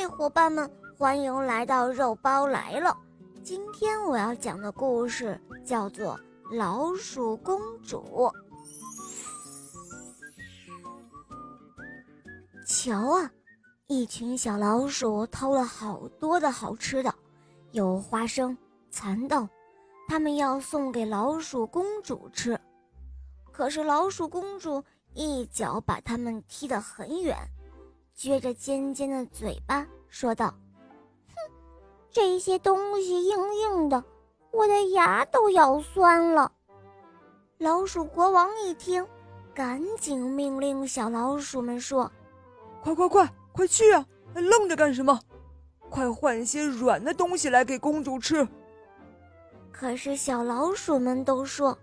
嗨，伙伴们，欢迎来到肉包来了。今天我要讲的故事叫做《老鼠公主》。瞧啊，一群小老鼠偷了好多的好吃的，有花生、蚕豆，他们要送给老鼠公主吃。可是老鼠公主一脚把它们踢得很远。撅着尖尖的嘴巴说道：“哼，这些东西硬硬的，我的牙都咬酸了。”老鼠国王一听，赶紧命令小老鼠们说：“快快快，快去啊！还愣着干什么？快换些软的东西来给公主吃。”可是小老鼠们都说：“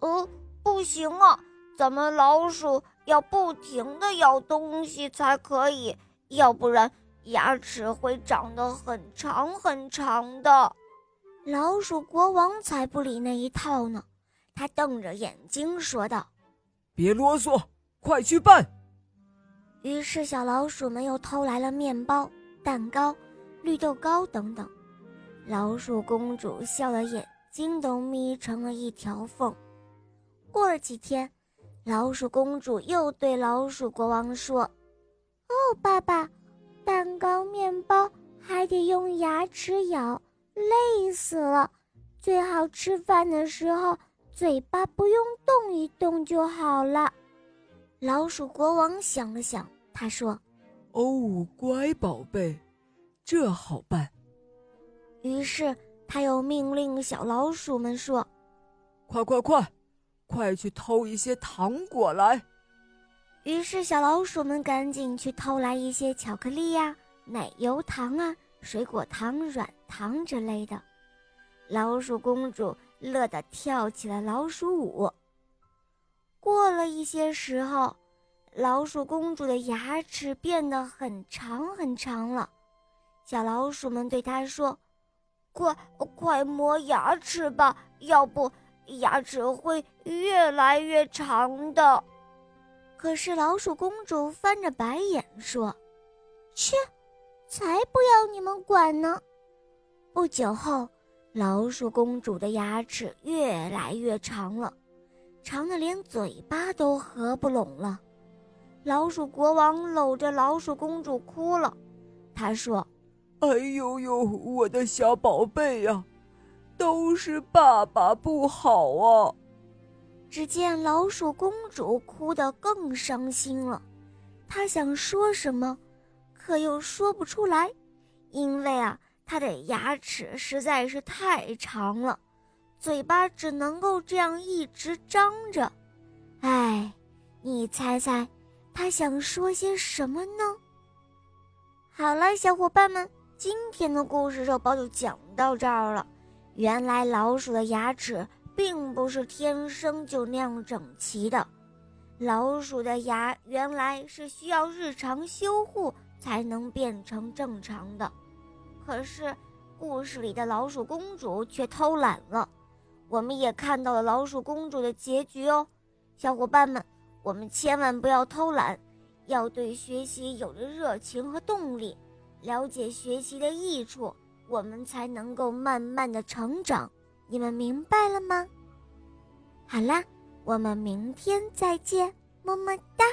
呃，不行啊，咱们老鼠。”要不停的咬东西才可以，要不然牙齿会长得很长很长的。老鼠国王才不理那一套呢，他瞪着眼睛说道：“别啰嗦，快去办。”于是小老鼠们又偷来了面包、蛋糕、绿豆糕等等。老鼠公主笑得眼睛都眯成了一条缝。过了几天。老鼠公主又对老鼠国王说：“哦，爸爸，蛋糕、面包还得用牙齿咬，累死了。最好吃饭的时候嘴巴不用动一动就好了。”老鼠国王想了想，他说：“哦，乖宝贝，这好办。”于是他又命令小老鼠们说：“快快快！”快去偷一些糖果来！于是小老鼠们赶紧去偷来一些巧克力呀、奶油糖啊、水果糖、软糖之类的。老鼠公主乐得跳起了老鼠舞。过了一些时候，老鼠公主的牙齿变得很长很长了。小老鼠们对她说：“快快磨牙齿吧，要不……”牙齿会越来越长的，可是老鼠公主翻着白眼说：“切，才不要你们管呢！”不久后，老鼠公主的牙齿越来越长了，长的连嘴巴都合不拢了。老鼠国王搂着老鼠公主哭了，他说：“哎呦呦，我的小宝贝呀！”都是爸爸不好啊！只见老鼠公主哭得更伤心了，她想说什么，可又说不出来，因为啊，她的牙齿实在是太长了，嘴巴只能够这样一直张着。哎，你猜猜，她想说些什么呢？好了，小伙伴们，今天的故事肉包就讲到这儿了。原来老鼠的牙齿并不是天生就那样整齐的，老鼠的牙原来是需要日常修护才能变成正常的。可是，故事里的老鼠公主却偷懒了，我们也看到了老鼠公主的结局哦。小伙伴们，我们千万不要偷懒，要对学习有着热情和动力，了解学习的益处。我们才能够慢慢的成长，你们明白了吗？好啦，我们明天再见，么么哒。